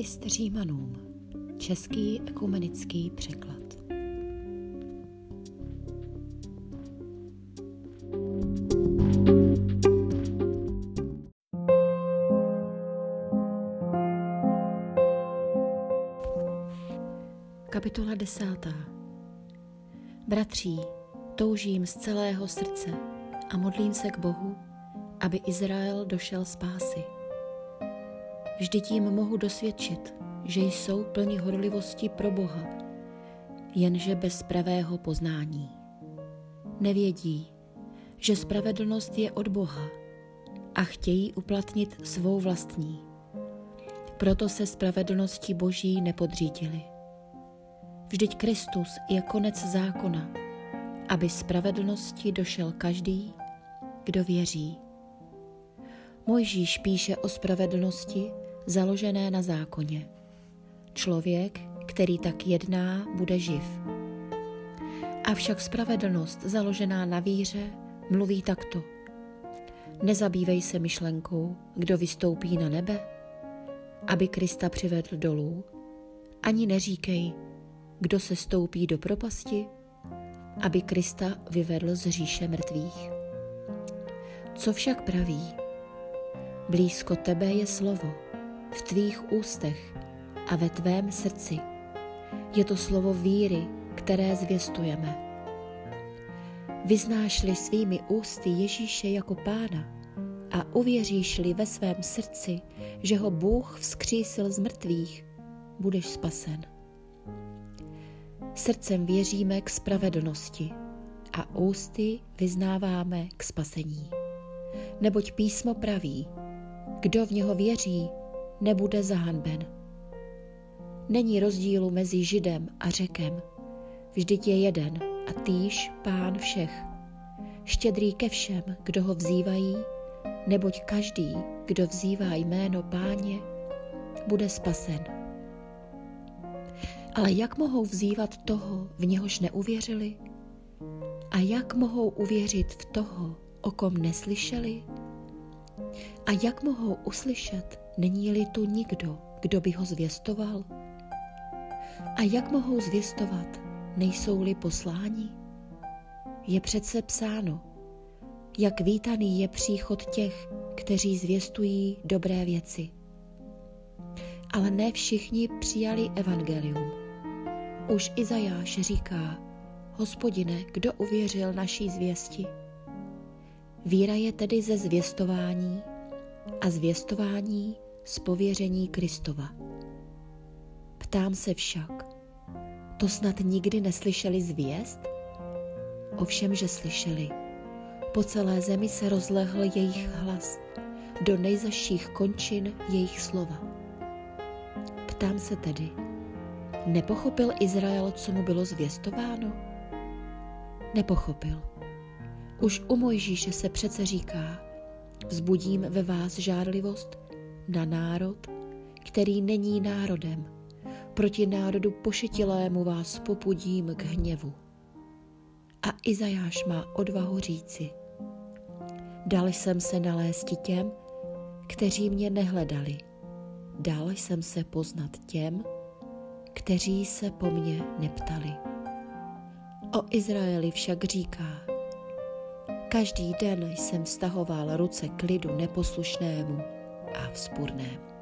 List Římanům. Český ekumenický překlad. Kapitola desátá. Bratří, toužím z celého srdce a modlím se k Bohu, aby Izrael došel spásy. Vždyť jim mohu dosvědčit, že jsou plni horlivosti pro Boha, jenže bez pravého poznání. Nevědí, že spravedlnost je od Boha a chtějí uplatnit svou vlastní. Proto se spravedlnosti Boží nepodřídili. Vždyť Kristus je konec zákona, aby spravedlnosti došel každý, kdo věří. Mojžíš píše o spravedlnosti založené na zákoně. Člověk, který tak jedná, bude živ. Avšak spravedlnost založená na víře mluví takto. Nezabývej se myšlenkou, kdo vystoupí na nebe, aby Krista přivedl dolů, ani neříkej, kdo se stoupí do propasti, aby Krista vyvedl z říše mrtvých. Co však praví? Blízko tebe je slovo, v tvých ústech a ve tvém srdci. Je to slovo víry, které zvěstujeme. Vyznáš-li svými ústy Ježíše jako pána a uvěříš-li ve svém srdci, že ho Bůh vzkřísil z mrtvých, budeš spasen. Srdcem věříme k spravedlnosti a ústy vyznáváme k spasení. Neboť písmo praví, kdo v něho věří, nebude zahanben. Není rozdílu mezi Židem a Řekem. Vždyť je jeden a týž pán všech. Štědrý ke všem, kdo ho vzývají, neboť každý, kdo vzývá jméno páně, bude spasen. Ale jak mohou vzývat toho, v něhož neuvěřili? A jak mohou uvěřit v toho, o kom neslyšeli? A jak mohou uslyšet, není-li tu nikdo, kdo by ho zvěstoval? A jak mohou zvěstovat, nejsou-li posláni? Je přece psáno, jak vítaný je příchod těch, kteří zvěstují dobré věci. Ale ne všichni přijali evangelium. Už Izajáš říká, hospodine, kdo uvěřil naší zvěsti? Víra je tedy ze zvěstování a zvěstování z pověření Kristova. Ptám se však, to snad nikdy neslyšeli zvěst? Ovšem, že slyšeli. Po celé zemi se rozlehl jejich hlas, do nejzaších končin jejich slova. Ptám se tedy, nepochopil Izrael, co mu bylo zvěstováno? Nepochopil. Už u Mojžíše se přece říká, vzbudím ve vás žárlivost na národ, který není národem. Proti národu pošetilému vás popudím k hněvu. A Izajáš má odvahu říci, dal jsem se nalézt těm, kteří mě nehledali. Dal jsem se poznat těm, kteří se po mně neptali. O Izraeli však říká, Každý den jsem vztahoval ruce k lidu neposlušnému a vzpurnému.